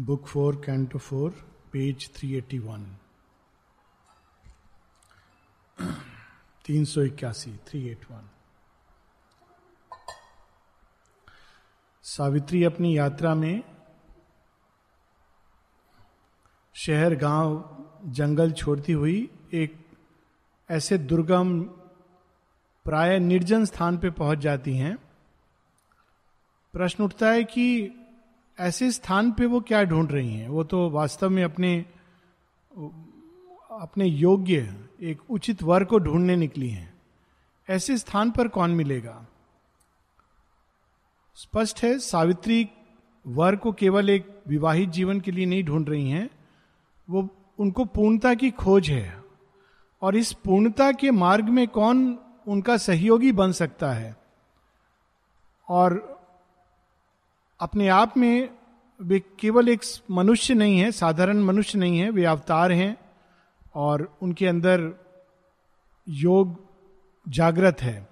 Book four, canto four, page three eighty one. तीन सौ इक्यासी, थ्री एट वन। सावित्री अपनी यात्रा में शहर, गाँव, जंगल छोड़ती हुई एक ऐसे दुर्गम, प्राय निर्जन स्थान पे पहुँच जाती हैं। प्रश्न उठता है कि ऐसे स्थान पे वो क्या ढूंढ रही हैं? वो तो वास्तव में अपने अपने योग्य, एक उचित वर को ढूँढने निकली हैं। ऐसे स्थान पर कौन मिलेगा? स्पष्ट है, सावित्री वर को केवल एक विवाहित जीवन के लिए नहीं ढूंढ रही हैं। वो, उनको पूर्णता की खोज है। और इस पूर्णता के मार्ग में कौन उनका सहयोगी बन सकता है? और अपने आप में वे केवल एक मनुष्य नहीं है, साधारण मनुष्य नहीं है, वे अवतार हैं और उनके अंदर योग जागृत है।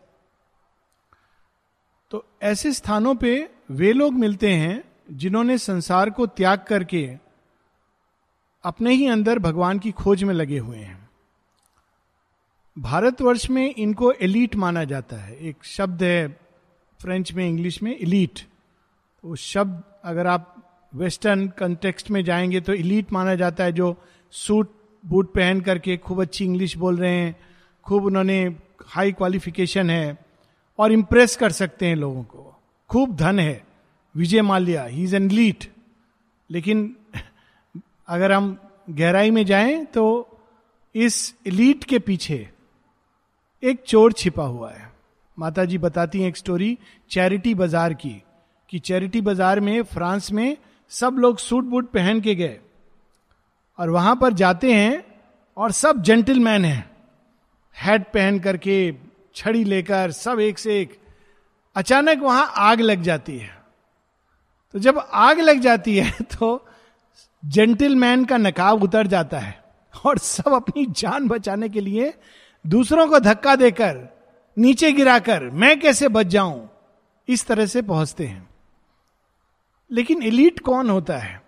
तो ऐसे स्थानों पे वे लोग मिलते हैं जिन्होंने संसार को त्याग करके अपने ही अंदर भगवान की खोज में लगे हुए हैं। भारतवर्ष में इनको एलीट माना जाता है। एक शब्द है फ्रेंच में, इंग्लिश में इलीट तो शब्द अगर आप वेस्टर्न कंटेक्स्ट में जाएँगे तो इलीट माना जाता है, जो सूट, बूट पहन करके खूब अच्छी इंग्लिश बोल रहे हैं, खूब उन्होंने हाई क्वालिफिकेशन है और इम्प्रेस कर सकते हैं लोगों को। खूब धन है। Vijay Mallya he is an elite लेकिन अगर हम गहराई में जाएँ तो इस इलीट के पीछे एक चोर छिपा हुआ है। माता जी बताती हैं एक स्टोरी चैरिटी बाज़ार की। कि चैरिटी बाज़ार में, फ्रांस में सब लोग सूट बूट पहन के गए। और वहाँ पर जाते हैं और सब जेंटलमैन हैं। हैट पहन करके, छड़ी लेकर, सब एक से एक। अचानक वहाँ आग लग जाती है। तो जब आग लग जाती है तो जेंटलमैन का नकाब उतर जाता है और सब अपनी जान बचाने के लिए दूसरों को धक्का देकर, नीचे गिराकर, मैं कैसे बच जाऊँ? इस तरह से पहुँचते हैं। लेकिन एलिट कौन होता है?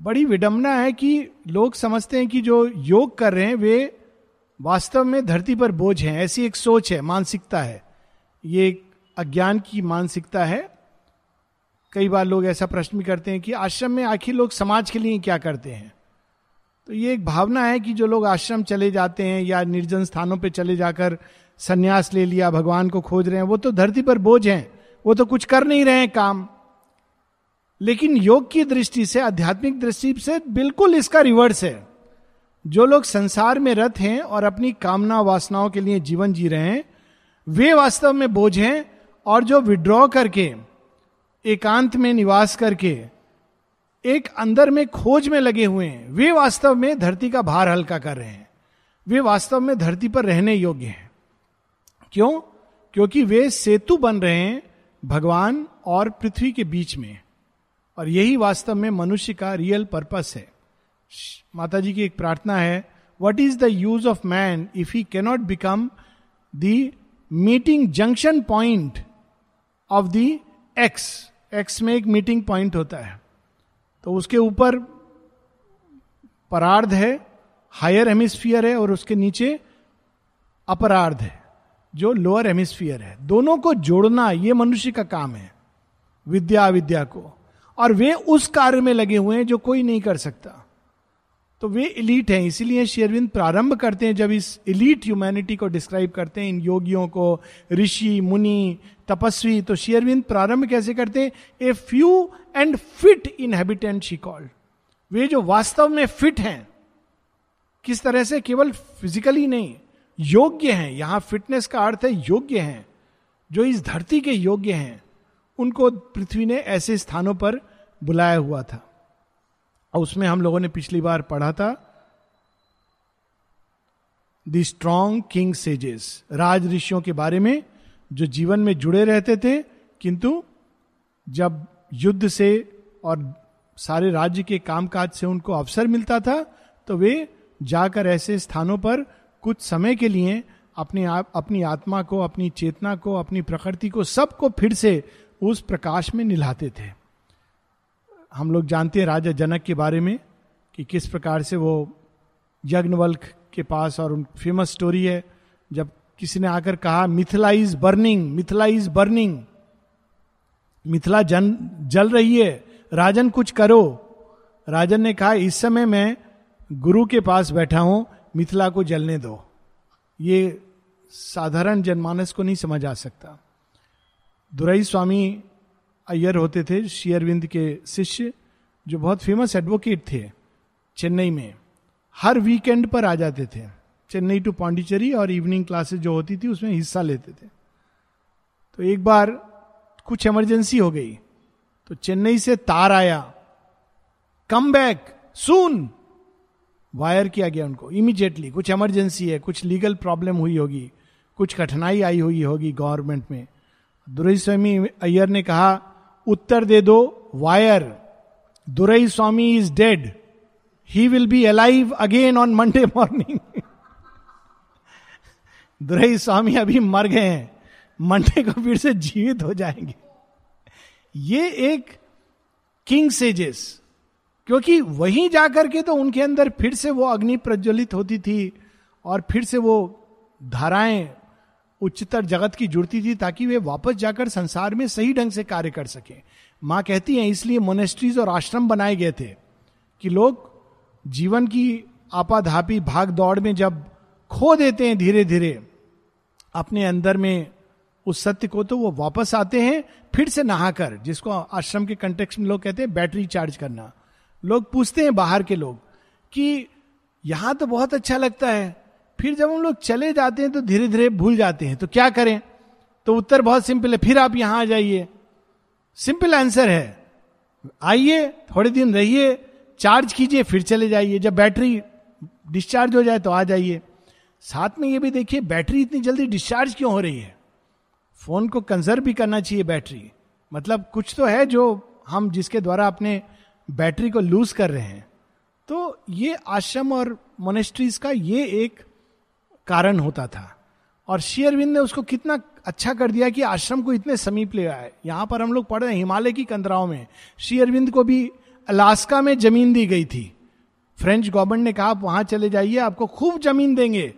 बड़ी विडंबना है कि लोग समझते हैं कि जो योग कर रहे हैं, वे वास्तव में धरती पर बोझ हैं। ऐसी एक सोच है, मानसिकता है। ये एक अज्ञान की मानसिकता है। कई बार लोग ऐसा प्रश्न भी करते हैं कि आश्रम में आखिर लोग समाज के लिए क्या करते हैं? तो ये एक भावना है कि जो लोग आश्रम चले जाते हैं या निर्जन स्थानों पर चले जाकर संन्यास ले लिया, भगवान को खोज रहे हैं, वो तो धरती पर बोझ हैं। वो तो कुछ कर नहीं रहे हैं काम। लेकिन योग की दृष्टि से, आध्यात्मिक दृष्टि से बिल्कुल इसका रिवर्स है। जो लोग संसार में रथ हैं और अपनी कामना वासनाओं के लिए जीवन जी रहे हैं, वे वास्तव में बोझ हैं और जो विड्रॉ करके, एकांत में निवास करके, एक अंदर में खोज में लगे हुए हैं, वे वास्तव में धरती का भार हल्का कर रहे हैं। वे वास्तव में धरती पर रहने योग्य हैं। क्यों? क्योंकि वे सेतु बन रहे हैं भगवान और पृथ्वी के बीच में। और यही वास्तव में मनुष्य का रियल पर्पस है। माता जी की एक प्रार्थना है what is the use of man if he cannot become the meeting junction point of the ex ex में एक मीटिंग पॉइंट होता है। तो उसके ऊपर परार्ध है हायर हेमिस्फियर है, और उसके नीचे अपरार्ध है। जो लोअर हेमिस्फियर है, दोनों को जोड़ना ये मनुष्य का काम है, विद्या विद्या को। और वे उस कार्य में लगे हुए हैं जो कोई नहीं कर सकता। तो वे इलीट हैं, इसीलिए शेरविंद प्रारंभ करते हैं जब इस इलीट ह्यूमैनिटी को डिस्क्राइब करते हैं, इन योगियों को, ऋषि, मुनि, तपस्वी। तो शेयरविंद प्रारंभ कैसे करते हैं? A few and fit inhabitant she called वे जो वास्तव में फिट हैं, किस तरह से? केवल फिजिकली नहीं योग्य हैं, यहाँ फिटनेस का अर्थ है योग्य हैं, जो इस धरती के योग्य हैं, उनको पृथ्वी ने ऐसे स्थानों पर बुलाया हुआ था। और उसमें हम लोगों ने पिछली बार पढ़ा था द स्ट्रॉन्ग किंग सेजेस राज ऋषियों के बारे में, जो जीवन में जुड़े रहते थे, किंतु जब युद्ध से और सारे राज्य के कामकाज से उनको अवसर मिलता था तो वे जाकर ऐसे स्थानों पर कुछ समय के लिए अपने आप, अपनी आत्मा को, अपनी चेतना को, अपनी प्रकृति को सबको फिर से उस प्रकाश में निलाते थे। हम लोग जानते हैं राजा जनक के बारे में कि किस प्रकार से वो यज्ञवल्क के पास और उन फ़ेमस स्टोरी है, जब किसी ने आकर कहा, Mithila is burning Mithila is burning Mithila जन, जल रही है, राजन कुछ करो। राजन ने कहा, इस समय मैं गुरु के पास बैठा हूँ मिथिला को जलने दो। ये साधारण जनमानस को नहीं समझ आ सकता। दुरई स्वामी अय्यर होते थे शेयरविंद के शिष्य, जो बहुत फ़ेमस एडवोकेट थे चेन्नई में। हर वीकेंड पर आ जाते थे। चेन्नई टू पांडिचेरी और इवनिंग क्लासेस जो होती थी, उसमें हिस्सा लेते थे। तो एक बार कुछ इमरजेंसी हो गई। तो चेन्नई से तार आया। कम बैक सुन वायर किया गया उनको इमीडिएटली कुछ इमरजेंसी है, कुछ लीगल प्रॉब्लम हुई होगी, कुछ कठिनाई आई हुई होगी गवर्नमेंट में। दुरई स्वामी अय्यर ने कहा, उत्तर दे दो, wire Duraiswamy is dead he will be alive again on Monday morning Duraiswamy अभी मर गए हैं मंडे को फिर से जीवित हो जाएँगे। ये एक किंग सेजेस क्योंकि वहीं जाकर के तो उनके अंदर फिर से वो अग्नि प्रज्वलित होती थी और फिर से वो धाराएँ उच्चतर जगत की जुड़ती थी ताकि वे वापस जाकर संसार में सही ढंग से कार्य कर सके। माँ कहती हैं, इसलिए मोनेस्ट्रीज और आश्रम बनाए गए थे कि लोग जीवन की आपाधापी भाग दौड़ में जब खो देते हैं धीरे धीरे अपने अंदर में उस सत्य को तो वो वापस आते हैं, फिर से नहाकर, जिसको आश्रम के कंटेक्स में लोग कहते हैं बैटरी चार्ज करना। लोग पूछते हैं बाहर के लोग कि यहाँ तो बहुत अच्छा लगता है, फिर जब हम लोग चले जाते हैं तो धीरे धीरे भूल जाते हैं तो क्या करें? तो उत्तर बहुत सिंपल है, फिर आप यहाँ आ जाइए। सिंपल आंसर है, आइए, थोड़े दिन रहिए, चार्ज कीजिए, फिर चले जाइए। जब बैटरी डिस्चार्ज हो जाए तो आ जाइए। साथ में ये भी देखिए, बैटरी इतनी जल्दी डिस्चार्ज क्यों हो रही है? फ़ोन को कंजर्व भी करना चाहिए बैटरी। मतलब कुछ तो है जो हम, जिसके द्वारा अपने बैटरी को लूज कर रहे हैं तो ये आश्रम और मोनेस्ट्रीज का ये एक कारण होता था। और शेयरविंद ने उसको कितना अच्छा कर दिया कि आश्रम को इतने समीप ले आए। यहाँ पर हम लोग पढ़ रहे हैं, हिमालय की कंदराओं में। शेयरविंद को भी अलास्का में ज़मीन दी गई थी। फ्रेंच गवर्नमेंट ने कहा आप वहाँ चले जाइए, आपको खूब ज़मीन देंगे।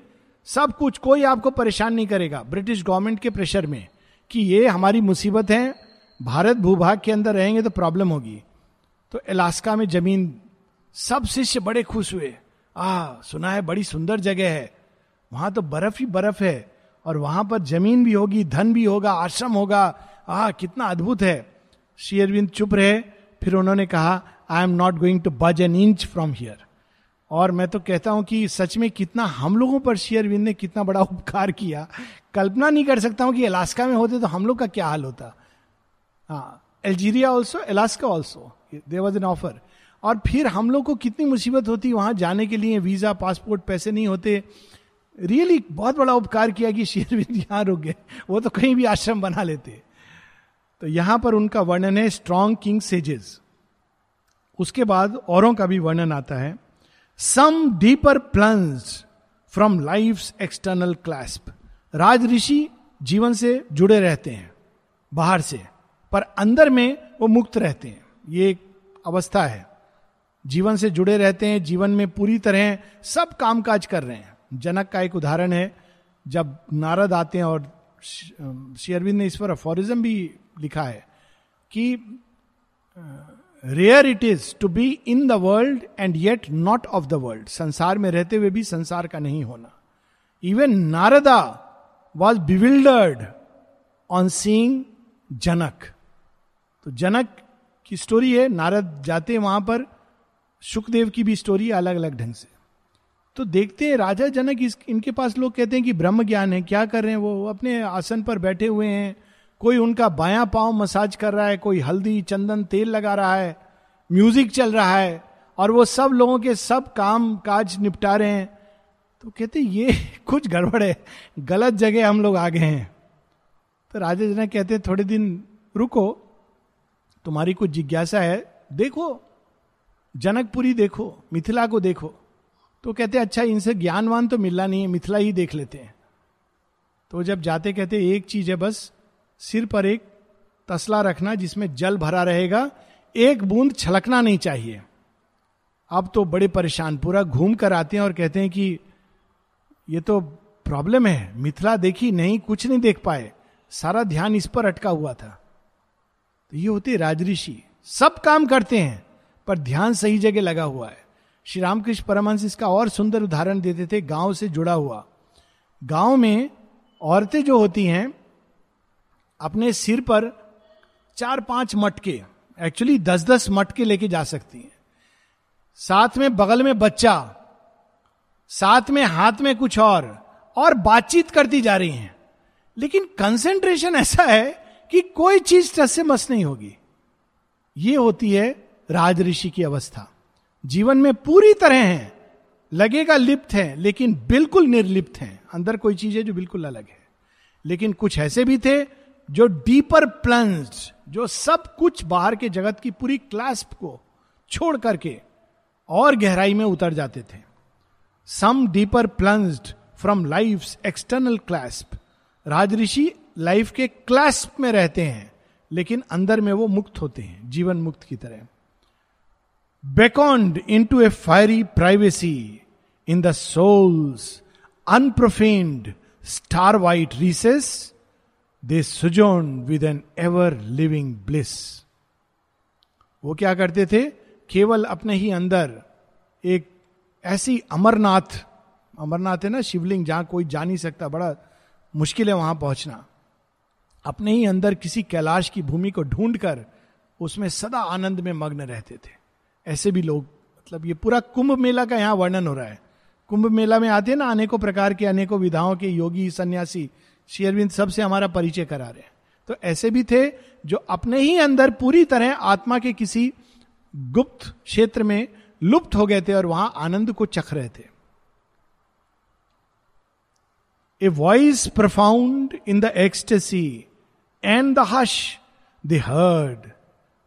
सब कुछ, कोई आपको परेशान नहीं करेगा। ब्रिटिश गवर्नमेंट के प्रेशर में कि ये हमारी मुसीबत है, भारत भूभाग के अंदर रहेंगे तो प्रॉब्लम होगी। तो अलास्का में ज़मीन सब शिष्य बड़े खुश हुए। आ, सुना है बड़ी सुंदर जगह है। वहाँ तो बर्फ़ ही बर्फ़ है और वहाँ पर ज़मीन भी होगी, धन भी होगा, आश्रम होगा। आ, कितना अद्भुत है। शेयरविंद चुप रहे, फिर उन्होंने कहा I am not going to budge an inch from here और मैं तो कहता हूँ कि सच में कितना हम लोगों पर शेयरविंद ने कितना बड़ा उपकार किया। कल्पना नहीं कर सकता हूँ कि अलास्का में होते तो हम लोग का क्या हाल होता। हाँ Algeria also Alaska also they was an offer और फिर हम लोग को कितनी मुसीबत होती वहाँ जाने के लिए वीज़ा पासपोर्ट पैसे नहीं होते। रियली really, बहुत बड़ा उपकार किया कि शेयरविंद यहाँ रुक गए। वो तो कहीं भी आश्रम बना लेते। तो यहाँ पर उनका वर्णन है स्ट्रॉन्ग किंग सेजेस उसके बाद औरों का भी वर्णन आता है। Some deeper plunge from life external clasp राज ऋषि जीवन से जुड़े रहते हैं बाहर से पर अंदर में वो मुक्त रहते हैं। ये एक अवस्था है। जीवन से जुड़े रहते हैं, जीवन में पूरी तरह सब काम काज कर रहे हैं। जनक का एक उदाहरण है, जब नारद आते हैं और शेयरविंद ने इस पर अफोरिज्म भी लिखा है कि rare it is to be in the world and yet not of the world संसार में रहते हुए भी संसार का नहीं होना। Even Narada was bewildered on seeing Janak तो जनक की स्टोरी है, नारद जाते वहाँ पर, सुखदेव की भी स्टोरी अलग अलग ढंग से। तो देखते हैं, राजा जनक इस, इनके पास लोग कहते हैं कि ब्रह्म ज्ञान है, क्या कर रहे हैं वो? अपने आसन पर बैठे हुए हैं, कोई उनका बायां पाँव मसाज कर रहा है, कोई हल्दी, चंदन, तेल लगा रहा है म्यूज़िक चल रहा है, और वो सब लोगों के सब काम काज निपटा रहे हैं। तो कहते ये कुछ गड़बड़ है, गलत जगह हम लोग आ गए हैं। तो राजा जनक कहते हैं, थोड़े दिन रुको तुम्हारी कुछ जिज्ञासा है, देखो। जनकपुरी देखो, मिथिला को देखो। तो कहते अच्छा इनसे ज्ञानवान तो मिलना नहीं है, मिथिला ही देख लेते हैं। तो जब जाते कहते, एक चीज़ है बस, सिर पर एक तसला रखना जिसमें जल भरा रहेगा, एक बूंद छलकना नहीं चाहिए। अब तो बड़े परेशान, पूरा घूम कर आते हैं और कहते हैं कि, ये तो प्रॉब्लम है, मिथिला देखी नहीं, कुछ नहीं देख पाए। सारा ध्यान इस पर अटका हुआ था। ये होते राजऋषि। सब काम करते हैं, पर ध्यान सही जगह लगा हुआ है। श्री रामकृष्ण परमहंस इसका और सुंदर उदाहरण देते थे गाँव से जुड़ा हुआ। गाँव में औरतें जो होती हैं, अपने सिर पर चार पाँच मटके एक्चुअली दस दस मटके लेके जा सकती हैं। साथ में बगल में बच्चा, साथ में हाथ में कुछ और और बातचीत करती जा रही हैं। लेकिन कंसेंट्रेशन ऐसा है कि कोई चीज़ टस से मस नहीं होगी। ये होती है राज ऋषि की अवस्था। जीवन में पूरी तरह है, लगेगा लिप्त है, लेकिन बिल्कुल निर्लिप्त है। अंदर कोई चीज़ है जो बिल्कुल अलग है। लेकिन कुछ ऐसे भी थे जो डीपर प्लंस जो सब कुछ बाहर के जगत की पूरी क्लास्प को छोड़ करके और गहराई में उतर जाते थे। Some deeper plunged from life external clasp Rajrishi life के क्लास्प में रहते हैं, लेकिन अंदर में वो मुक्त होते हैं, जीवन मुक्त की तरह। Beckoned into a fiery privacy in the soul's unprofaned star white recess they sojourn with an ever living bliss वो क्या करते थे? केवल अपने ही अंदर एक ऐसी अमरनाथ अमरनाथ है ना शिवलिंग, जहाँ कोई जा नहीं सकता, बड़ा मुश्किल है वहाँ पहुँचना। अपने ही अंदर किसी कैलाश की भूमि को ढूंढ कर उसमें सदा आनंद में मग्न रहते थे। ऐसे भी लोग मतलब ये पूरा कुंभ मेला का यहाँ वर्णन हो रहा है। कुंभ मेला में आते हैं ना, अनेकों प्रकार के, अनेकों विधाओं के, योगी, सन्यासी, शेयरविंद, सबसे हमारा परिचय करा रहे हैं। तो ऐसे भी थे जो अपने ही अंदर पूरी तरह आत्मा के किसी गुप्त क्षेत्र में लुप्त हो गए थे और वहाँ आनंद को चख रहे थे। A voice profound in the ecstasy and the hush they heard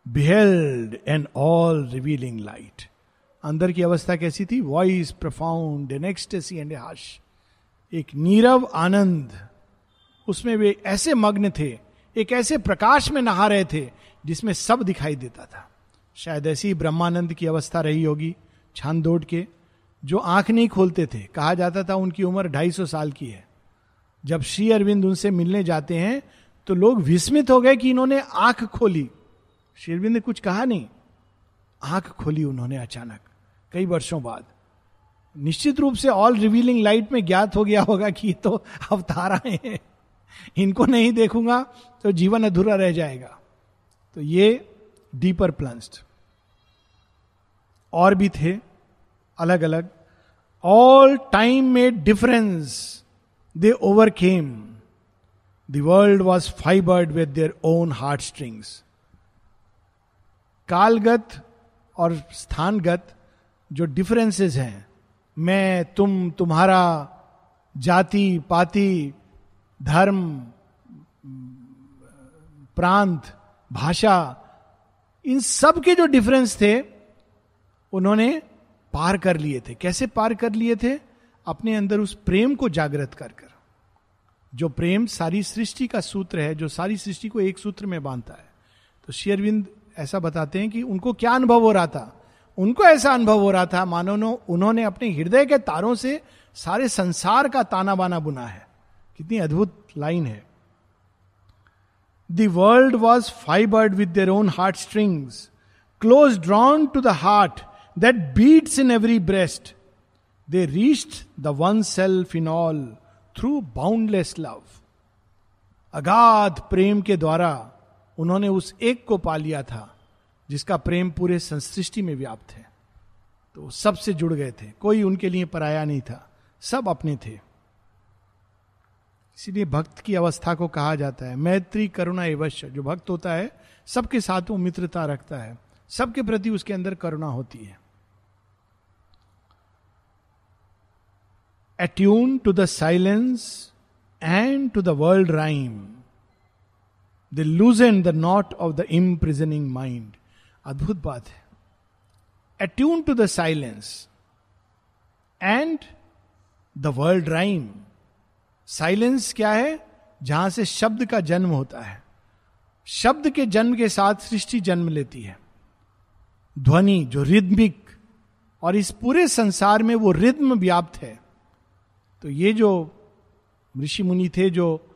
beheld and all revealing light अंदर की अवस्था कैसी थी? Voice profound an ecstasy and a hush एक नीरव आनंद। उसमें वे ऐसे मग्न थे, एक ऐसे प्रकाश में नहा रहे थे, जिसमें सब दिखाई देता था। शायद ऐसी ब्रह्मानंद की अवस्था रही होगी, छांदोड़ के, जो आँख नहीं खोलते थे। कहा जाता था उनकी उम्र ढाई सौ साल की है। जब श्री अरविंद उनसे मिलने जाते हैं तो लोग विस्मित हो गए कि इन्होंने आँख खोली। शेरविंद ने कुछ कहा नहीं। आँख खोली उन्होंने अचानक, कई वर्षों बाद। निश्चित रूप से ऑल रिवीलिंग लाइट में ज्ञात हो गया होगा कि तो अवतार हैं। इनको नहीं देखूँगा तो जीवन अधूरा रह जाएगा। तो ये डीपर प्लंस्ड और भी थे अलग अलग ऑल टाइम में difference they overcame the world was fibred with their own heart strings कालगत और स्थानगत जो डिफरेंसेस हैं, मैं, तुम, तुम्हारा, जाति, पाति, धर्म, प्रांत, भाषा, इन सब के जो डिफरेंस थे, उन्होंने पार कर लिए थे। कैसे पार कर लिए थे? अपने अंदर उस प्रेम को जागृत कर कर। जो प्रेम सारी सृष्टि का सूत्र है, जो सारी सृष्टि को एक सूत्र में बांधता है। तो शेयरविंद ऐसा बताते हैं कि उनको क्या अनुभव हो रहा था? उनको ऐसा अनुभव हो रहा था, मानो नो, उन्होंने अपने हृदय के तारों से सारे संसार का ताना बाना बुना है। कितनी अद्भुत लाइन है। The world was fibred with their own heart strings close drawn to the heart that beats in every breast they reached the one self in all through boundless love अगाध प्रेम के द्वारा उन्होंने उस एक को पा लिया था, जिसका प्रेम पूरे संसृष्टि में व्याप्त है। तो सबसे जुड़ गए थे। कोई उनके लिए पराया नहीं था। सब अपने थे। इसीलिए भक्त की अवस्था को कहा जाता है, मैत्री करुणा एवश्य जो भक्त होता है, सबके साथ वो मित्रता रखता है। सबके प्रति उसके अंदर करुणा होती है। Attuned to the silence and to the world rhyme. They loosen the knot of the imprisoning mind. अद्भुत बात है। Attune to the silence and the world rhyme silence क्या है? जहाँ से शब्द का जन्म होता है। शब्द के जन्म के साथ सृष्टि जन्म लेती है। ध्वनि जो रिद्मिक और इस पूरे संसार में वो रिद्म व्याप्त है। तो ये जो ऋषि मुनि थे जो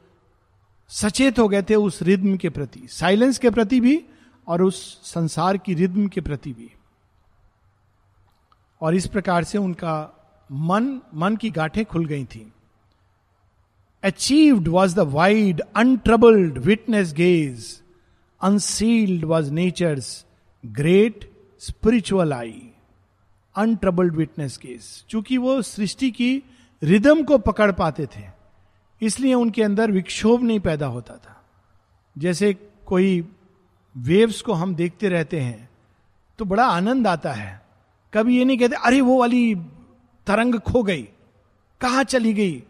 सचेत हो गए थे उस रिद्म के प्रति, साइलेंस के प्रति भी और उस संसार की रिद्म के प्रति भी। और इस प्रकार से उनका मन मन की गांठें खुल गई थी। Achieved was the wide untroubled witness gaze unsealed was nature's great spiritual eye untroubled witness gaze चूँकि वो सृष्टि की रिदम को पकड़ पाते थे। इसलिए उनके अंदर विक्षोभ नहीं पैदा होता था। जैसे कोई वेव्स को हम देखते रहते हैं तो बड़ा आनंद आता है। कभी ये नहीं कहते, अरे, वो वाली तरंग खो गई। कहा चली गई?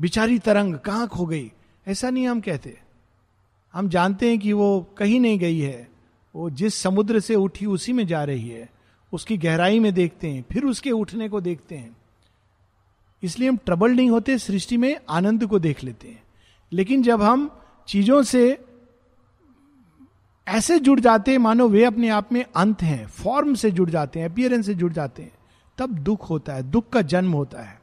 बिचारी तरंग कहाँ खो गई? ऐसा नहीं हम कहते। हम जानते हैं कि वो कहीं नहीं गई है। वो जिस समुद्र से उठी उसी में जा रही है। उसकी गहराई में देखते हैं, फिर उसके उठने को देखते हैं। इसलिए हम ट्रबल नहीं होते, सृष्टि में आनंद को देख लेते हैं। लेकिन जब हम चीज़ों से ऐसे जुड़ जाते हैं, मानो वे अपने आप में अंत हैं फॉर्म से जुड़ जाते हैं अपियरेंस से जुड़ जाते हैं, तब दुख होता है, दुख का जन्म होता है।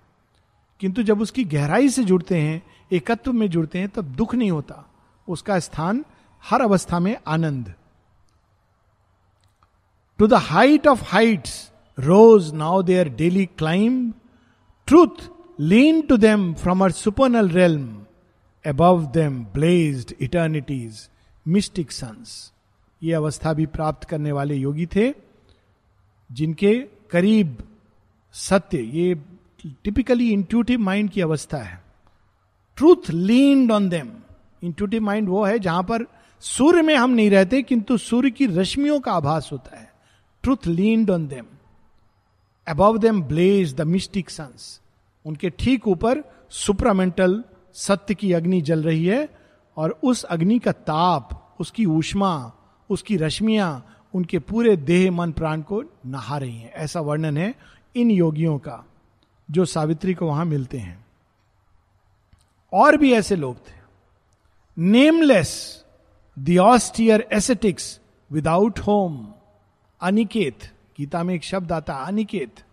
किंतु जब उसकी गहराई से जुड़ते हैं, एकत्व में जुड़ते हैं, तब दुख नहीं होता। उसका स्थान हर अवस्था में आनंद। To the height of heights rose now their daily climb truth lean to them from our supernal realm above them blazed eternity's mystic suns ये अवस्था भी प्राप्त करने वाले योगी थे, जिनके करीब सत्य, ये टिपिकली इंट्यूटिव माइंड की अवस्था है। Truth leaned on them intuitive mind वो है जहाँ पर सूर्य में हम नहीं रहते, किंतु सूर्य की रश्मियों का आभास होता है। Truth leaned on them above them blaze the mystic suns उनके ठीक ऊपर सुपरामेंटल सत्य की अग्नि जल रही है और उस अग्नि का ताप, उसकी ऊष्मा, उसकी रश्मियाँ, उनके पूरे देह, मन, प्राण को नहा रही हैं। ऐसा वर्णन है इन योगियों का, जो सावित्री को वहाँ मिलते हैं। और भी ऐसे लोग थे। Nameless the austere ascetics without home Aniket Gita में एक शब्द आता है, अनिकेत।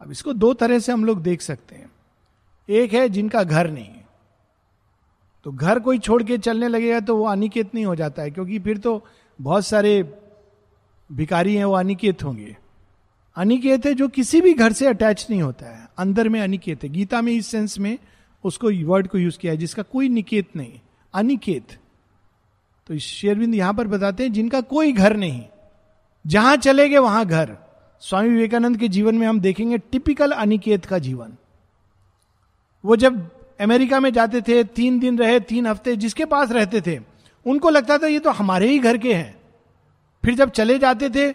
अब इसको दो तरह से हम लोग देख सकते हैं। एक है जिनका घर नहीं तो घर कोई छोड़ के चलने लगेगा तो वो अनिकेत नहीं हो जाता है, क्योंकि फिर तो बहुत सारे भिकारी हैं, वो अनिकेत होंगे। अनिकेत है जो किसी भी घर से अटैच नहीं होता है। अंदर में अनिकेत है। गीता में इस सेंस में उसको वर्ड को यूज़ किया है, जिसका कोई निकेत नहीं अनिकेत। तो शेरविंद यहाँ पर बताते हैं, जिनका कोई घर नहीं जहाँ चले गए वहाँ घर। स्वामी विवेकानंद के जीवन में हम देखेंगे टिपिकल अनिकेत का जीवन। वो जब अमेरिका में जाते थे, तीन दिन रहे, तीन हफ़्ते जिसके पास रहते थे, उनको लगता था ये तो हमारे ही घर के हैं। फिर जब चले जाते थे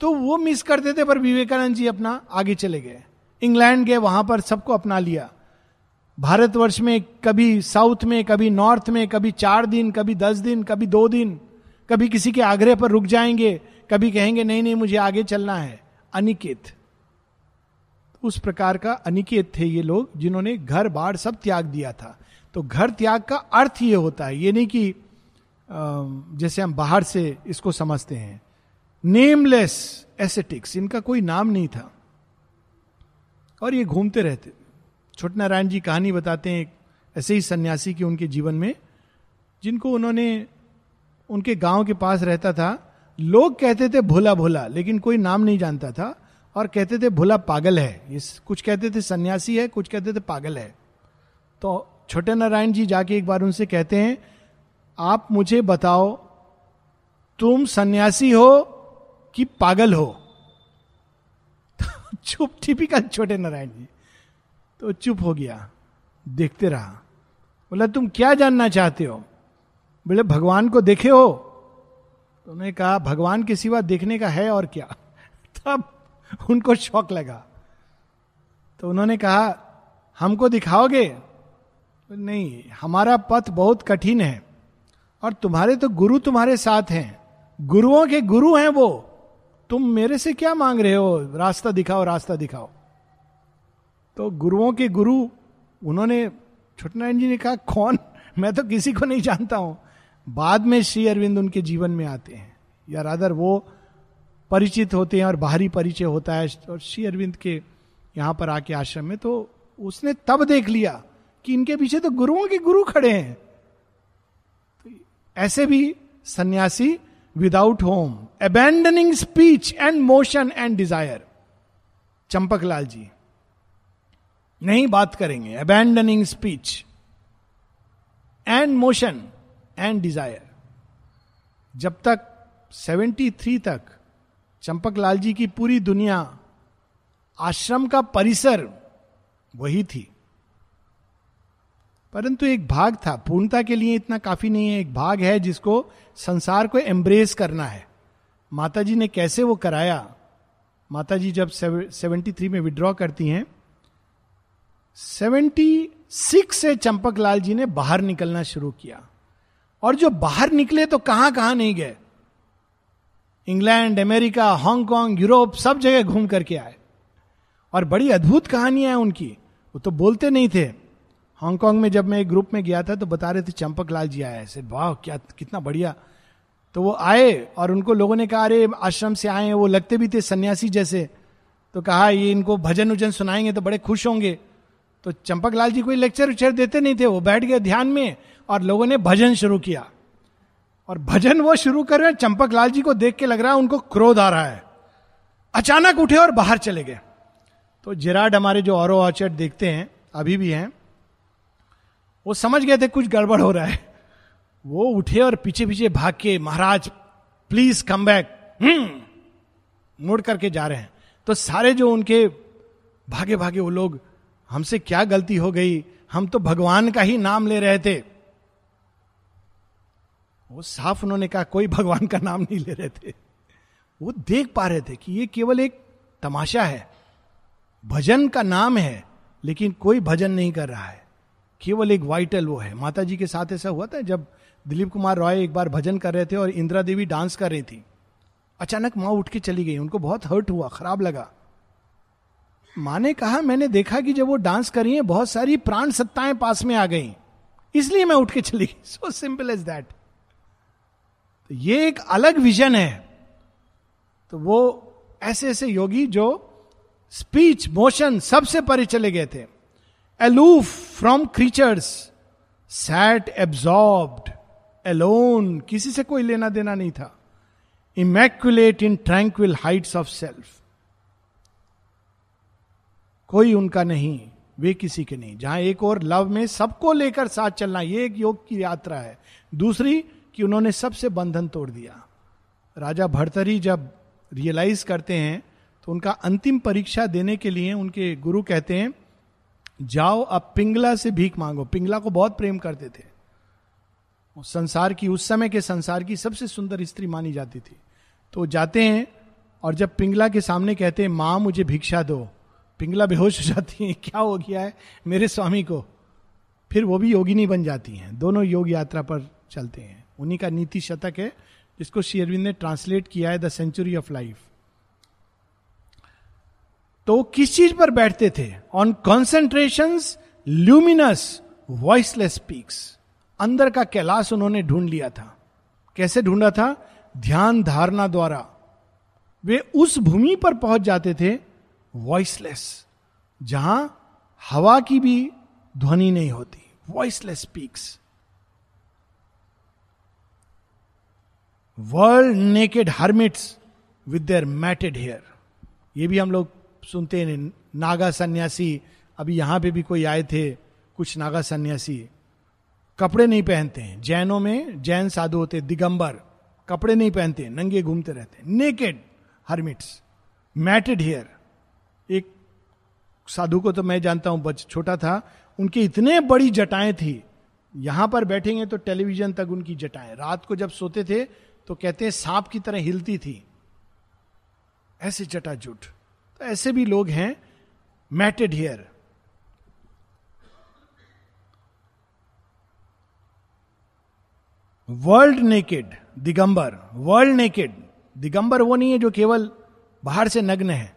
तो वो मिस करते थे, पर विवेकानंद जी अपना आगे चले गए। इंग्लैंड गए, वहाँ पर सबको अपना लिया। भारतवर्ष में कभी साउथ में, कभी नॉर्थ में, कभी चार दिन, कभी दस दिन, कभी दो दिन, कभी किसी के आग्रह पर रुक जाएँगे कभी कहेंगे, नहीं नहीं, मुझे आगे चलना है। अनिकेत। उस प्रकार का अनिकेत थे ये लोग, जिन्होंने घर बार सब त्याग दिया था। तो घर त्याग का अर्थ ये होता है, ये नहीं कि जैसे हम बाहर से इसको समझते हैं। नेमलेस एसेटिक्स इनका कोई नाम नहीं था। और ये घूमते रहते। छोट नारायण जी कहानी बताते हैं ऐसे ही सन्यासी की उनके जीवन में, जिनको उन्होंने, उनके गाँव के पास रहता था। लोग कहते थे भोला भोला, लेकिन कोई नाम नहीं जानता था, और कहते थे भोला पागल है। इस कुछ कहते थे सन्यासी है, कुछ कहते थे पागल है। तो छोटे नारायण जी जाके एक बार उनसे कहते हैं, आप मुझे बताओ, तुम सन्यासी हो कि पागल हो? तो चुप टिपिकल छोटे नारायण जी। तो चुप हो गया, देखते रहा। बोला, तुम क्या जानना चाहते हो? बोले, भगवान को देखे हो? उन्होंने कहा, भगवान के सिवा देखने का है और क्या? तब उनको शौक लगा। तो उन्होंने कहा, हमको दिखाओगे? नहीं, हमारा पथ बहुत कठिन है और तुम्हारे तो गुरु तुम्हारे साथ हैं। गुरुओं के गुरु हैं वो। तुम मेरे से क्या मांग रहे हो? रास्ता दिखाओ रास्ता दिखाओ। तो गुरुओं के गुरु, उन्होंने, छोटनारायण जी ने कहा, कौन? मैं तो किसी को नहीं जानता हूँ। बाद में श्री अरविंद उनके जीवन में आते हैं। या रादर वो परिचित होते हैं और बाहरी परिचय होता है और श्री अरविंद के यहाँ पर आके आश्रम में तो उसने तब देख लिया कि इनके पीछे तो गुरुओं के गुरु खड़े हैं। तो ऐसे भी सन्यासी without home abandoning speech and motion and desire Champak Lal ji, नहीं बात करेंगे। Abandoning speech and motion and desire जब तक 73 तक चंपक लाल जी की पूरी दुनिया आश्रम का परिसर वही थी। परंतु एक भाग था। पूर्णता के लिए इतना काफ़ी नहीं है। एक भाग है जिसको संसार को एम्ब्रेस करना है। माता जी ने कैसे वो कराया? माता जी जब सेवेंटी थ्री में विड्रॉ करती हैं सेवेंटी सिक्स से चंपक लाल जी ने बाहर निकलना शुरू किया। और जो बाहर निकले तो कहाँ कहाँ नहीं गए? इंग्लैंड, अमेरिका हांगकांग यूरोप, सब जगह घूम करके आए। और बड़ी अद्भुत कहानियाँ हैं उनकी। वो तो बोलते नहीं थे। हांगकांग में जब मैं एक ग्रुप में गया था तो बता रहे थे, चंपक लाल जी आए ऐसे, वाह, क्या, कितना बढ़िया। तो वो आए और उनको लोगों ने कहा, अरे, आश्रम से आए वो लगते भी थे सन्यासी जैसे। तो कहा, ये इनको भजन उजन सुनाएँगे तो बड़े खुश होंगे। तो चंपक लाल जी कोई लेक्चर उच्चर देते नहीं थे, वो बैठ गए ध्यान में। और लोगों ने भजन शुरू किया। और भजन वो शुरू कर रहे चंपक लाल जी को देख के लग रहा है उनको क्रोध आ रहा है। अचानक उठे और बाहर चले गए। तो जिराड हमारे जो और ऑर्चर्ड देखते हैं, अभी भी हैं, वो समझ गए थे कुछ गड़बड़ हो रहा है। वो उठे और पीछे पीछे भाग के, महाराज प्लीज़ कम बैक मुड़ करके जा रहे हैं। तो सारे जो उनके भागे भागे वो लोग, हमसे क्या गलती हो गई? हम तो भगवान का ही नाम ले रहे थे। वो साफ़ उन्होंने कहा, कोई भगवान का नाम नहीं ले रहे थे। वो देख पा रहे थे कि ये केवल एक तमाशा है। भजन का नाम है, लेकिन कोई भजन नहीं कर रहा है। केवल एक वाइटल वो है। माता जी के साथ ऐसा हुआ था जब दिलीप कुमार रॉय एक बार भजन कर रहे थे और इंदिरा देवी डांस कर रही थी। अचानक माँ उठ के चली गई। उनको बहुत हर्ट हुआ, खराब लगा। माँ ने कहा, मैंने देखा कि जब वो डांस कर है, बहुत सारी प्राण सत्ताएँ पास में आ गई। इसलिए मैं उठ के चली गई। सो सिंपल एज दैट ये एक अलग विजन है। तो वो ऐसे ऐसे योगी जो स्पीच मोशन सबसे परे चले गए थे। Aloof from creatures sat absorbed alone किसी से कोई लेना देना नहीं था। Immaculate in tranquil heights of self कोई उनका नहीं, वे किसी के नहीं। जहाँ एक और लव में सबको लेकर साथ चलना, ये एक योग की यात्रा है। दूसरी कि उन्होंने सबसे बंधन तोड़ दिया। राजा भरतरी जब रियलाइज़ करते हैं तो उनका अंतिम परीक्षा देने के लिए उनके गुरु कहते हैं, जाओ, अब पिंगला से भीख मांगो। पिंगला को बहुत प्रेम करते थे। संसार की, उस समय के संसार की सबसे सुंदर स्त्री मानी जाती थी। तो जाते हैं और जब पिंगला के सामने कहते हैं, माँ, मुझे भिक्षा दो। पिंगला बेहोश हो जाती है, क्या हो गया है मेरे स्वामी को? फिर वो भी योगिनी बन जाती हैं। दोनों योग यात्रा पर चलते हैं। उन्हीं का नीति शतक है, जिसको शेरविंद ने ट्रांसलेट किया है द सेंचुरी ऑफ़ लाइफ तो किस चीज़ पर बैठते थे? On concentration luminous voiceless peaks अंदर का कैलाश उन्होंने ढूंढ लिया था। कैसे ढूंढा था? ध्यान धारणा द्वारा। वे उस भूमि पर पहुँच जाते थे वॉइसलेस जहाँ हवा की भी ध्वनि नहीं होती voiceless peaks world naked hermits with their matted hair ये भी हम लोग सुनते हैं, नागा सन्यासी। अभी यहाँ पे भी कोई आए थे, कुछ नागा सन्यासी। कपड़े नहीं पहनते हैं। जैनों में जैन साधु होते दिगंबर। कपड़े नहीं पहनते, नंगे घूमते रहते नेकेड हर्मिट्स मैटेड हेयर एक साधु को तो मैं जानता हूँ, बच, छोटा था। उनकी इतने बड़ी जटाएँ थी। यहाँ पर बैठेंगे तो टेलीविज़न तक उनकी जटाएँ। रात को जब सोते थे तो कहते हैं, सांप की तरह हिलती थी। ऐसे जटाजुट। तो ऐसे भी लोग हैं, matted hair. World naked, Digambar. World naked. Digambar वो नहीं है जो केवल बाहर से नग्न है,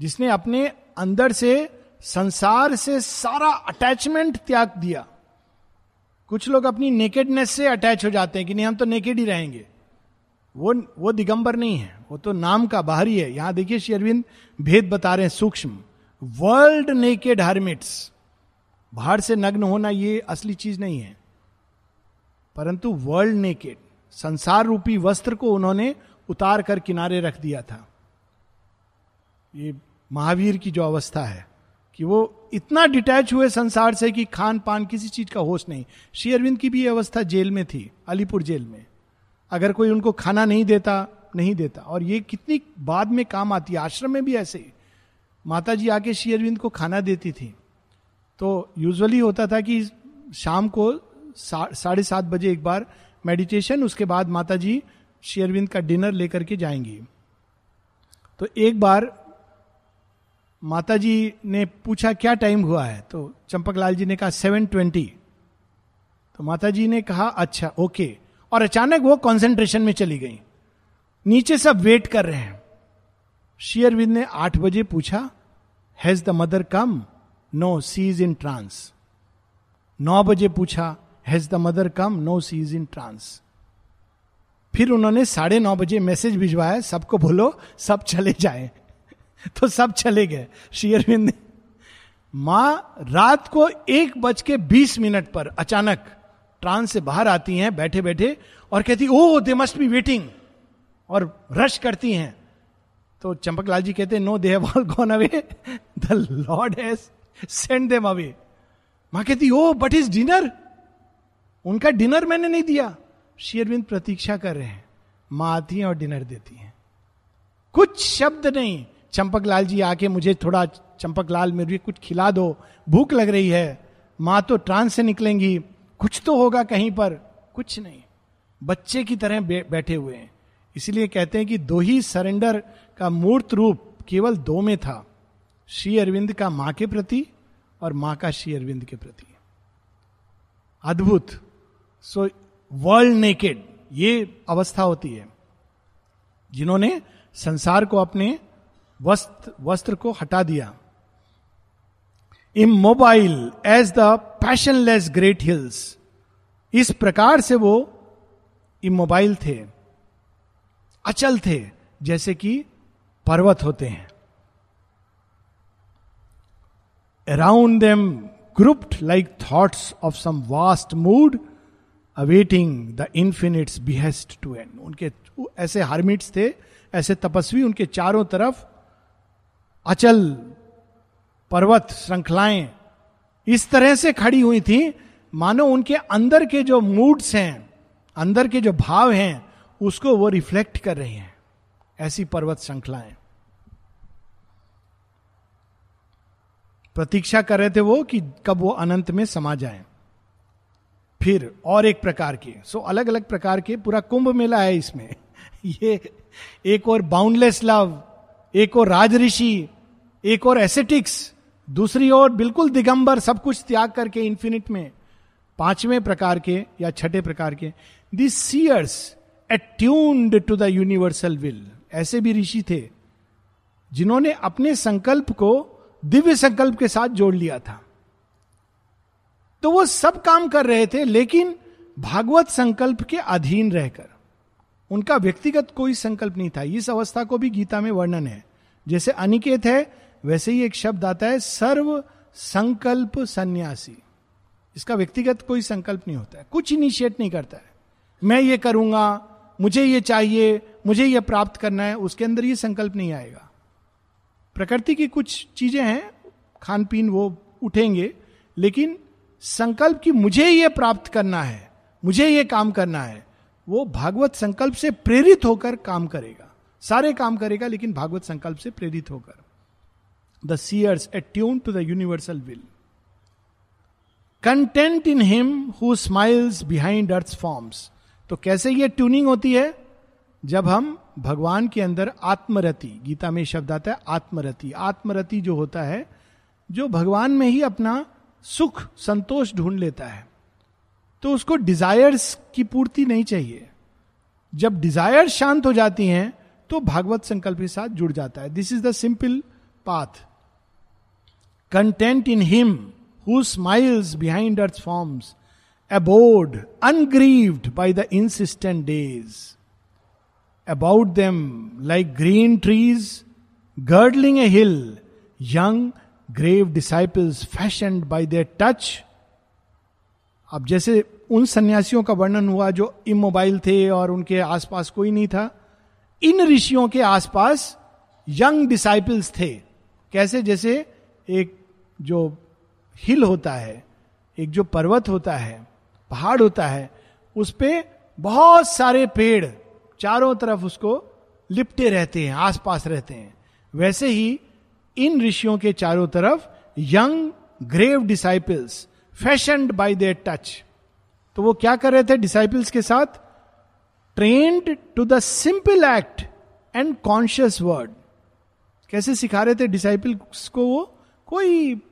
जिसने अपने अंदर से, संसार से सारा अटैचमेंट त्याग दिया। कुछ लोग अपनी नेकेडनेस से अटैच हो जाते हैं कि नहीं, हम तो नेकेड ही रहेंगे। वो वो दिगंबर नहीं है, वो तो नाम का बाहरी है। यहाँ देखिए श्री अरविंद भेद बता रहे हैं, सूक्ष्म। वर्ल्ड नेकेड हर्मिट्स बाहर से नग्न होना ये असली चीज़ नहीं है। परंतु वर्ल्ड नेकेड संसार रूपी वस्त्र को उन्होंने उतार कर किनारे रख दिया था। ये महावीर की जो अवस्था है, कि वो इतना डिटैच हुए संसार से कि खान पान किसी चीज़ का होश नहीं। श्री अरविंद की भी अवस्था जेल में थी, अलीपुर जेल में। अगर कोई उनको खाना नहीं देता नहीं देता। और ये कितनी बाद में काम आती है। आश्रम में भी ऐसे। माता जी आके श्री अरविंद को खाना देती थी। तो यूजुअली होता था कि शाम को साढ़े सात बजे एक बार मेडिटेशन, उसके बाद माता जी श्री अरविंद का डिनर लेकर के जाएँगी। तो एक बार माता जी ने पूछा, क्या टाइम हुआ है? तो चंपकलाल जी ने कहा, सेवन ट्वेंटी. तो माता जी ने कहा अच्छा ओके। और अचानक वो कंसंट्रेशन में चली गई। नीचे सब वेट कर रहे हैं। शेयरविंद ने आठ बजे पूछा has the mother come no she is in trance नौ बजे पूछा has the mother come no she is in trance फिर उन्होंने साढ़े नौ बजे मैसेज भिजवाया, सबको बोलो, सब चले जाए। तो सब चले गए। शेयरविंद ने, माँ, रात को एक बज के बीस मिनट पर अचानक ट्रांस से बाहर आती हैं बैठे बैठे और कहती oh they must be waiting और रश करती हैं। तो चंपकलाल जी कहते no they all gone away the lord has send them away माँ कहती ओ बट इज़ डिनर उनका डिनर मैंने नहीं दिया। शेरविंद प्रतीक्षा कर रहे हैं। माँ आती हैं और डिनर देती हैं. कुछ शब्द नहीं। चंपक लाल जी आके मुझे थोड़ा चंपक लाल मेरे कुछ खिला दो। भूख लग रही है। माँ तो ट्रांस से निकलेंगी। कुछ तो होगा कहीं पर, कुछ नहीं। बच्चे की तरह बैठे हुए हैं। इसलिए कहते हैं कि दो ही सरेंडर का मूर्त रूप केवल दो में था। श्री अरविंद का माँ के प्रति और माँ का श्री अरविंद के प्रति। अद्भुत। सो वर्ल्ड नेकेड ये अवस्था होती है। जिन्होंने संसार को अपने वस्त्र वस्त्र को हटा दिया। Immobile as the passionless great hills इस प्रकार से वो इमोबाइल थे, अचल थे, जैसे कि पर्वत होते हैं। Around them grouped like thoughts of some vast mood awaiting the infinite's behest to end उनके ऐसे हार्मिट्स थे, ऐसे तपस्वी उनके चारों तरफ़ अचल पर्वत, श्रृंखलाएँ इस तरह से खड़ी हुई थी। मानो उनके अंदर के जो मूड्स हैं, अंदर के जो भाव हैं, उसको वो रिफ्लेक्ट कर रही हैं। ऐसी पर्वत श्रृंखलाएँ। प्रतीक्षा कर रहे थे वो कि कब वो अनंत में समा जाएँ। फिर और एक प्रकार के, सो अलग अलग प्रकार के पूरा कुंभ मेला है इसमें। ये एक और बाउंडलेस लव एक और राज ऋषि एक और एसेटिक्स दूसरी ओर बिल्कुल दिगंबर सब कुछ त्याग करके इंफिनिट में, पाँचवें प्रकार के या छठे प्रकार के this seers attuned to the universal will ऐसे भी ऋषि थे, जिन्होंने अपने संकल्प को दिव्य संकल्प के साथ जोड़ लिया था। तो वो सब काम कर रहे थे, लेकिन भागवत संकल्प के अधीन रहकर। उनका व्यक्तिगत कोई संकल्प नहीं था। इस अवस्था को भी गीता में वर्णन है। जैसे अनिकेत है वैसे ही एक शब्द आता है, सर्व संकल्प सन्यासी। इसका व्यक्तिगत कोई संकल्प नहीं होता है, कुछ इनिशिएट नहीं करता है। मैं ये करूँगा, मुझे ये चाहिए, मुझे ये प्राप्त करना है, उसके अंदर ये संकल्प नहीं आएगा। प्रकृति की कुछ चीज़ें हैं खान पीन वो उठेंगे, लेकिन संकल्प की मुझे ये प्राप्त करना है, मुझे ये काम करना है, वो भागवत संकल्प से प्रेरित होकर काम करेगा। सारे काम करेगा, लेकिन भागवत संकल्प से प्रेरित होकर। The seers attuned to the universal will content in him who smiles behind earth forms तो कैसे ये ट्यूनिंग होती है? जब हम भगवान के अंदर आत्मरति, गीता में शब्द आता है आत्मरति। आत्मरति जो होता है, जो भगवान में ही अपना सुख, संतोष ढूंढ लेता है। तो उसको डिजायर्स की पूर्ति नहीं चाहिए। जब डिज़ायर शांत हो जाती हैं तो भागवत संकल्प के साथ जुड़ जाता है। This is the simple path content in him who smiles behind earth's forms, abode ungrieved by the insistent days. About them like green trees girdling a hill young grave disciples fashioned by their touch अब जैसे उन सन्यासियों का वर्णन हुआ जो immobile थे और उनके आसपास कोई नहीं था इन ऋषियों के आसपास यंग डिसाइपल्स थे। कैसे? जैसे एक जो हिल होता है, एक जो पर्वत होता है, पहाड़ होता है, उस पर बहुत सारे पेड़ चारों तरफ़ उसको लिपटे रहते हैं, आसपास रहते हैं। वैसे ही इन ऋषियों के चारों तरफ़ young, grave disciples, fashioned by their touch. तो वो क्या कर रहे थे डिसाइपल्स के साथ? Trained to the simple act and conscious word. कैसे सिखा रहे थे डिसाइपल्स को वो? कोई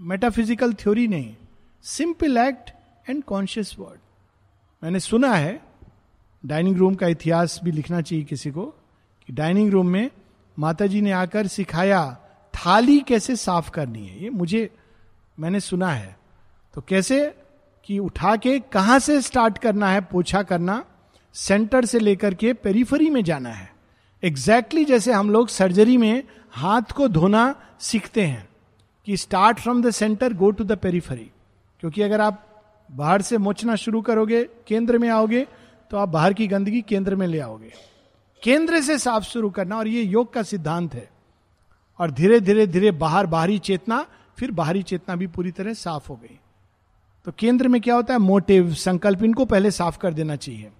मेटाफिजिकल थ्योरी नहीं simple act and conscious word मैंने सुना है डाइनिंग रूम का इतिहास भी लिखना चाहिए किसी को, कि डाइनिंग रूम में माता जी ने आकर सिखाया, थाली कैसे साफ़ करनी है, ये मुझे, मैंने सुना है। तो कैसे, कि उठा के कहाँ से स्टार्ट करना है, पोछा करना सेंटर से लेकर के पेरीफरी में जाना है। एग्जैक्टली exactly जैसे हम लोग सर्जरी में हाथ को धोना सीखते हैं कि start from the centre go to the periphery क्योंकि अगर आप बाहर से मोचना शुरू करोगे, केंद्र में आओगे तो आप बाहर की गंदगी केंद्र में ले आओगे। केंद्र से साफ़ शुरू करना और ये योग का सिद्धांत है। और धीरे धीरे धीरे बाहर बाहरी चेतना, फिर बाहरी चेतना भी पूरी तरह साफ़ हो गई। तो केंद्र में क्या होता है? मोटिव संकल्प, इनको पहले साफ़ कर देना चाहिए।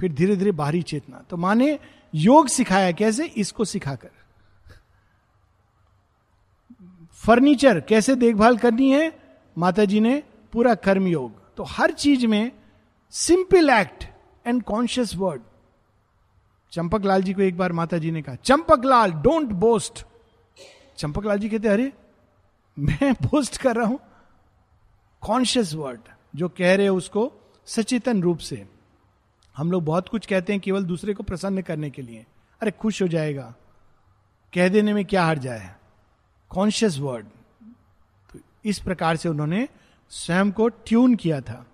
फिर धीरे धीरे बाहरी चेतना। तो माने योग सिखाया कैसे, इसको सिखाकर। फर्नीचर कैसे देखभाल करनी है माता जी ने पूरा कर्म योग तो हर चीज़ में simple act and conscious word Champak Lal ji को एक बार माता जी ने कहा चंपक लाल डोंट बोस्ट चंपक लाल जी कहते, अरे, मैं बोस्ट कर रहा हूँ। कॉन्शियस वर्ड जो कह रहे उसको सचेतन रूप से। हम लोग बहुत कुछ कहते हैं केवल दूसरे को प्रसन्न करने के लिए। अरे, खुश हो जाएगा। कह देने में क्या हर जाए? कॉन्शियस वर्ड तो इस प्रकार से उन्होंने स्वयं को ट्यून किया था।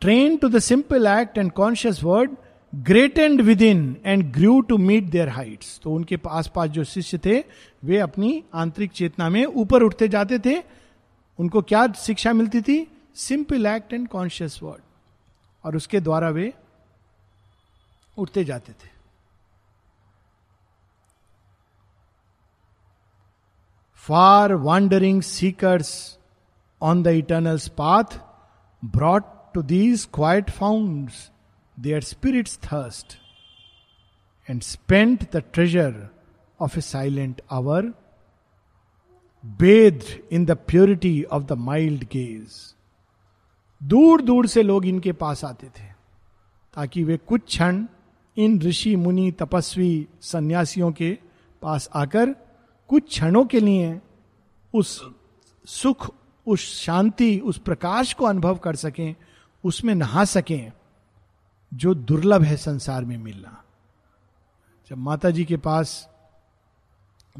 Train to the simple act and conscious word great and within and grew to meet their heights तो उनके पास पास जो शिष्य थे, वे अपनी आंतरिक चेतना में ऊपर उठते जाते थे। उनको क्या शिक्षा मिलती थी? Simple act and conscious word और उसके द्वारा वे उठते जाते थे। Far wandering seekers on the eternal's path brought to these quiet found their spirit's thirst and spent the treasure of a silent hour bathed in the purity of the mild gaze दूर दूर से लोग इनके पास आते थे, ताकि वे कुछ क्षण इन ऋषि, मुनि, तपस्वी सन्यासियों के पास आकर कुछ क्षणों के लिए उस सुख, उस शांति, उस प्रकाश को अनुभव कर सकें, उसमें नहा सकें, जो दुर्लभ है संसार में मिलना। जब माता जी के पास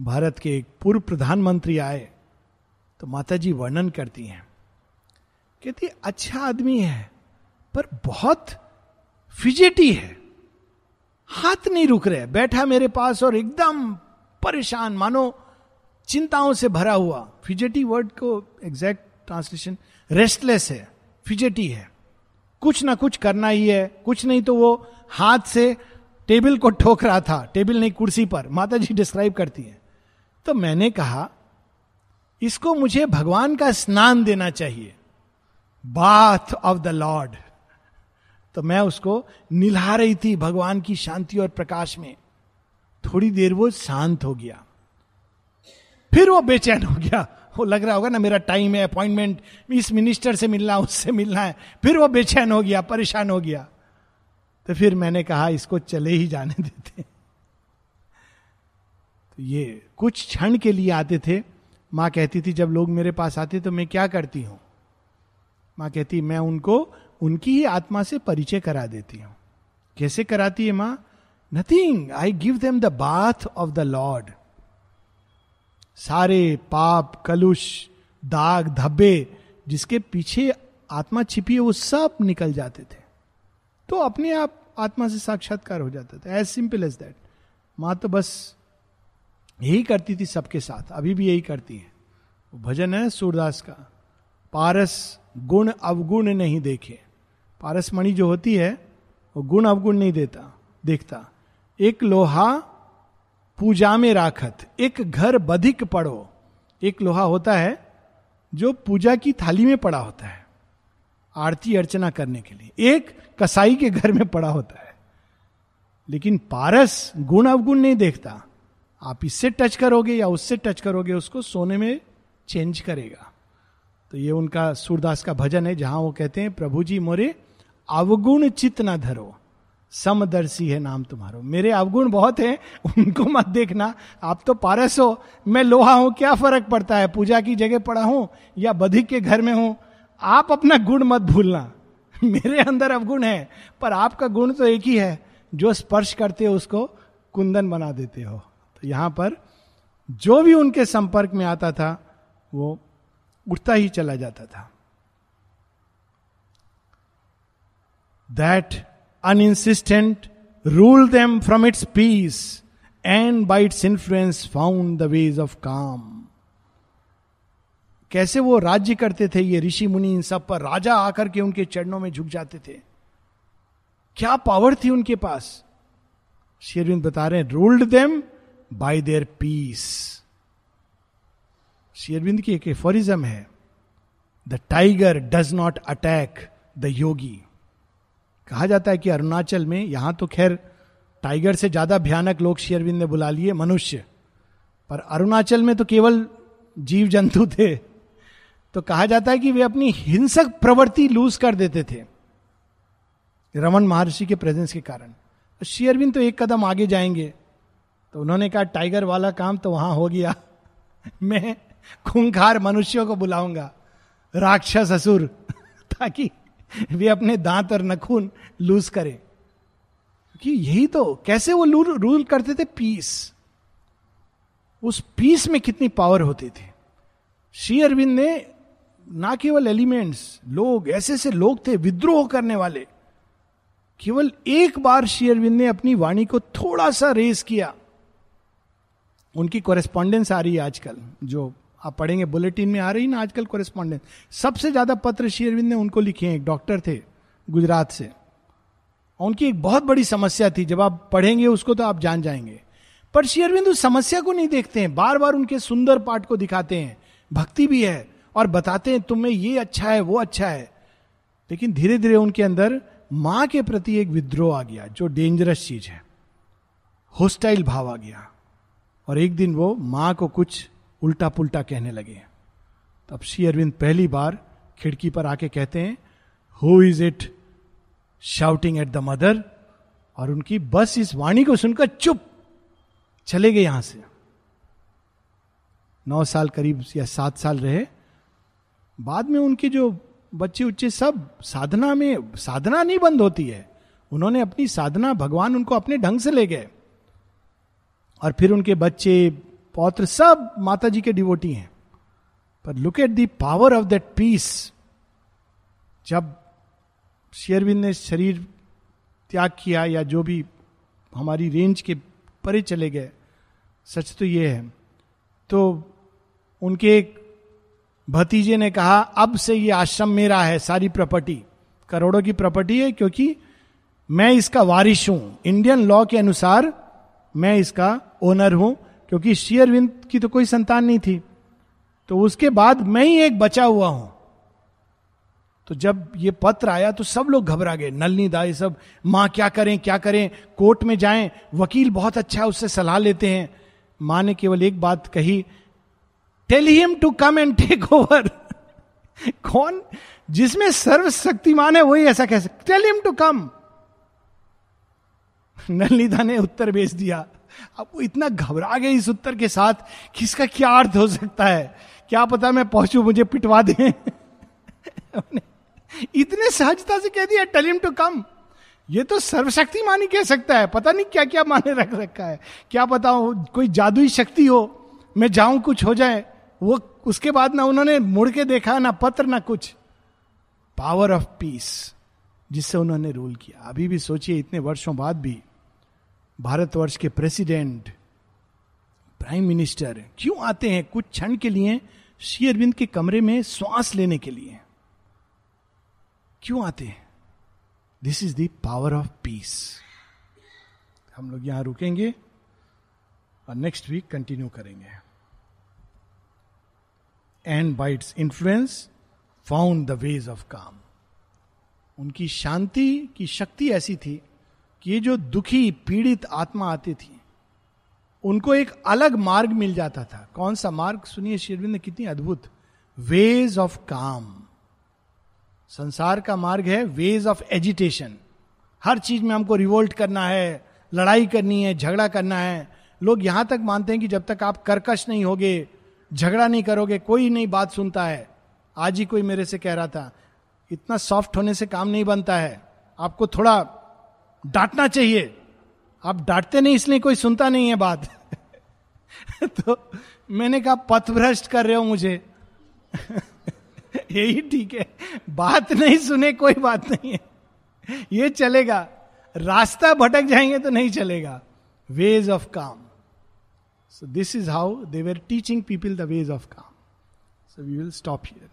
भारत के एक पूर्व प्रधानमंत्री आए तो माता जी वर्णन करती हैं कहती अच्छा आदमी है, पर बहुत फिजेटी है। हाथ नहीं रुक रहे, बैठा मेरे पास और एकदम परेशान। मानो चिंताओं से भरा हुआ। फिजेटी वर्ड को एग्जैक्ट ट्रांसलेशन रेस्टलेस है फिजेटी है। कुछ ना कुछ करना ही है, कुछ नहीं तो वो हाथ से टेबल को ठोक रहा था, टेबल नहीं, कुर्सी पर। माता जी डिस्क्राइब करती है। तो मैंने कहा, इसको मुझे भगवान का स्नान देना चाहिए। बाथ ऑफ़ द लॉर्ड तो मैं उसको निला रही थी भगवान की शांति और प्रकाश में। थोड़ी देर वो शांत हो गया। फिर वो बेचैन हो गया। वो लग रहा होगा ना, मेरा टाइम है अपॉइंटमेंट इस मिनिस्टर से मिलना, उससे मिलना है। फिर वो बेचैन हो गया, परेशान हो गया। तो फिर मैंने कहा, इसको चले ही जाने देते। तो ये कुछ क्षण के लिए आते थे। माँ कहती थी, जब लोग मेरे पास आते तो मैं क्या करती हूँ? माँ कहती, मैं उनको, उनकी ही आत्मा से परिचय करा देती हूँ. कैसे कराती है माँ? Nothing I give them the bath of the lord सारे पाप, कलुष, दाग, धब्बे, जिसके पीछे आत्मा छिपी है, वो सब निकल जाते थे। तो अपने आप आत्मा से साक्षात्कार हो जाता था। एज सिंपल एज दैट माँ तो बस यही करती थी सबके साथ। अभी भी यही करती है। भजन है सूरदास का। पारस गुण अवगुण नहीं देखे। पारस मणि जो होती है, वो गुण अवगुण नहीं देता, देखता। एक लोहा पूजा में राखत, एक घर बधिक पड़ो। एक लोहा होता है, जो पूजा की थाली में पड़ा होता है, आरती अर्चना करने के लिए। एक कसाई के घर में पड़ा होता है। लेकिन पारस गुण अवगुण नहीं देखता। आप इससे टच करोगे या उससे टच करोगे, उसको सोने में चेंज करेगा। तो ये उनका सूरदास का भजन है, जहाँ वो कहते हैं प्रभु जी मोरे, अवगुण चित न धरो, समदर्शी है नाम तुम्हारो। मेरे अवगुण बहुत हैं, उनको मत देखना। आप तो पारस हो, मैं लोहा हूँ, क्या फ़र्क पड़ता है? पूजा की जगह पड़ा हूँ या बधिक के घर में हूँ? आप अपना गुण मत भूलना। मेरे अंदर अवगुण है, पर आपका गुण तो एक ही है, जो स्पर्श करते हो उसको कुंदन बना देते हो। तो यहाँ पर जो भी उनके संपर्क में आता था, वो उठता ही चला जाता था। That uninsistent rule them from its peace and by its influence found the ways of calm कैसे वो राज्य करते थे ये ऋषि मुनि इन सब पर? राजा आकर के उनके चरणों में झुक जाते थे। क्या पावर थी उनके पास? शेरविंद बता रहे हैं ruled them by their peace शेरविंद की एक एफोरिज्म है, the tiger does not attack the yogi. कहा जाता है कि अरुणाचल में यहाँ तो खैर टाइगर से ज़्यादा भयानक लोग शेरविंद ने बुला लिए, मनुष्य। पर अरुणाचल में तो केवल जीव जंतु थे। तो कहा जाता है कि वे अपनी हिंसक प्रवृत्ति लूज कर देते थे, रमन महर्षि के प्रेजेंस के कारण। शेयरविन तो एक कदम आगे जाएँगे। तो उन्होंने कहा, टाइगर वाला काम तो वहाँ हो गया। मैं खूंखार मनुष्यों को बुलाऊँगा। राक्षस असुर, ताकि वे अपने दांत और नखून लूज करें। कि यही तो कैसे वो रूल करते थे? पीस। उस पीस में कितनी पावर होती थी। श्री अरविंद ने ना केवल एलिमेंट्स, लोग, ऐसे ऐसे लोग थे, विद्रोह करने वाले। केवल एक बार श्री अरविंद ने अपनी वाणी को थोड़ा सा रेस किया। उनकी कॉरेस्पॉन्डेंस आ रही है आजकल, जो आप पढ़ेंगे, बुलेटिन में आ रही ना आजकल कोरेस्पॉन्डेंस सबसे ज़्यादा पत्र शेयरविंद ने उनको लिखे हैं, एक डॉक्टर थे, गुजरात से। उनकी एक बहुत बड़ी समस्या थी, जब आप पढ़ेंगे उसको तो आप जान जाएँगे। पर शेयरविंद उस समस्या को नहीं देखते हैं बार बार उनके सुंदर पाठ को दिखाते हैं। भक्ति भी है और बताते हैं, तुम्हें ये अच्छा है, वो अच्छा है। लेकिन धीरे धीरे उनके अंदर माँ के प्रति एक विद्रोह आ गया, जो डेंजरस चीज़ है। होस्टाइल भाव आ गया। और एक दिन वो माँ को कुछ उल्टा पुल्टा कहने लगे तब श्री अरविंद पहली बार खिड़की पर आके कहते हैं who is it shouting at the mother और उनकी बस इस वाणी को सुनकर चुप चले गए यहाँ से। नौ साल करीब या सात साल रहे। बाद में उनके जो बच्चे उच्चे सब साधना में, साधना नहीं बंद होती है। उन्होंने अपनी साधना भगवान उनको अपने ढंग से ले गए। और फिर उनके बच्चे पौत्र सब माता जी के डिवोटी हैं। पर look at the power of that peace जब शेयरविंद ने शरीर त्याग किया या जो भी हमारी रेंज के परे चले गए, सच तो ये है। तो उनके एक भतीजे ने कहा, अब से ये आश्रम मेरा है, सारी प्रॉपर्टी करोड़ों की प्रॉपर्टी है क्योंकि मैं इसका वारिश हूँ। इंडियन लॉ के अनुसार मैं इसका ओनर हूँ। क्योंकि शेयरविंद की तो कोई संतान नहीं थी। तो उसके बाद मैं ही एक बचा हुआ हूँ। तो जब ये पत्र आया तो सब लोग घबरा गए। नलनी दा, ये सब, माँ क्या करें क्या करें? कोर्ट में जाएँ। वकील बहुत अच्छा है, उससे सलाह लेते हैं। माँ ने केवल एक बात कही tell him to come and take over कौन? जिसमें सर्वशक्तिमान है, वही ऐसा कह सकते टेल हिम टू कम नलिदा ने उत्तर भेज दिया। अब वो इतना घबरा गए इस उत्तर के साथ कि इसका क्या अर्थ हो सकता है? क्या पता मैं पहुंचू मुझे पिटवा दे? इतने सहजता से कह दिया टेल हिम टू कम ये तो सर्वशक्तिमान ही कह सकता है। पता नहीं क्या क्या माने रख रखा है। क्या पता कोई जादुई शक्ति हो, मैं जाऊँ कुछ हो जाए। वो उसके बाद ना उन्होंने मुड़ के देखा, ना पत्र, ना कुछ। पावर ऑफ़ पीस जिससे उन्होंने रूल किया। अभी भी सोचिए, इतने वर्षों बाद भी भारतवर्ष के प्रेसिडेंट, प्राइम मिनिस्टर, क्यों आते हैं कुछ क्षण के लिए श्री अरविंद के कमरे में श्वास लेने के लिए? क्यों आते हैं? This is the power of peace हम लोग यहाँ रुकेंगे और नेक्स्ट वीक कंटिन्यू करेंगे। And by its influence found the ways of calm उनकी शांति की शक्ति ऐसी थी कि ये जो दुखी, पीड़ित आत्मा आती थी, उनको एक अलग मार्ग मिल जाता था। कौन सा मार्ग? सुनिए शेरविंद कितनी अद्भुत। वेज ऑफ़ काम संसार का मार्ग है वेज ऑफ़ एजिटेशन हर चीज़ में हमको रिवोल्ट करना है, लड़ाई करनी है, झगड़ा करना है। लोग यहाँ तक मानते हैं कि जब तक आप कर्कश नहीं होगे, झगड़ा नहीं करोगे, कोई नहीं बात सुनता है। आज ही कोई मेरे से कह रहा था, इतना सॉफ्ट होने से काम नहीं बनता है। आपको थोड़ा डांटना चाहिए। आप डांटते नहीं, इसलिए कोई सुनता नहीं है बात। तो मैंने कहा, पथभ्रष्ट कर रहे हो मुझे। यही ठीक है। बात नहीं सुने, कोई बात नहीं है। ये चलेगा। रास्ता भटक जाएँगे तो नहीं चलेगा। Ways of calm so this is how they were teaching people the ways of calm so we will stop here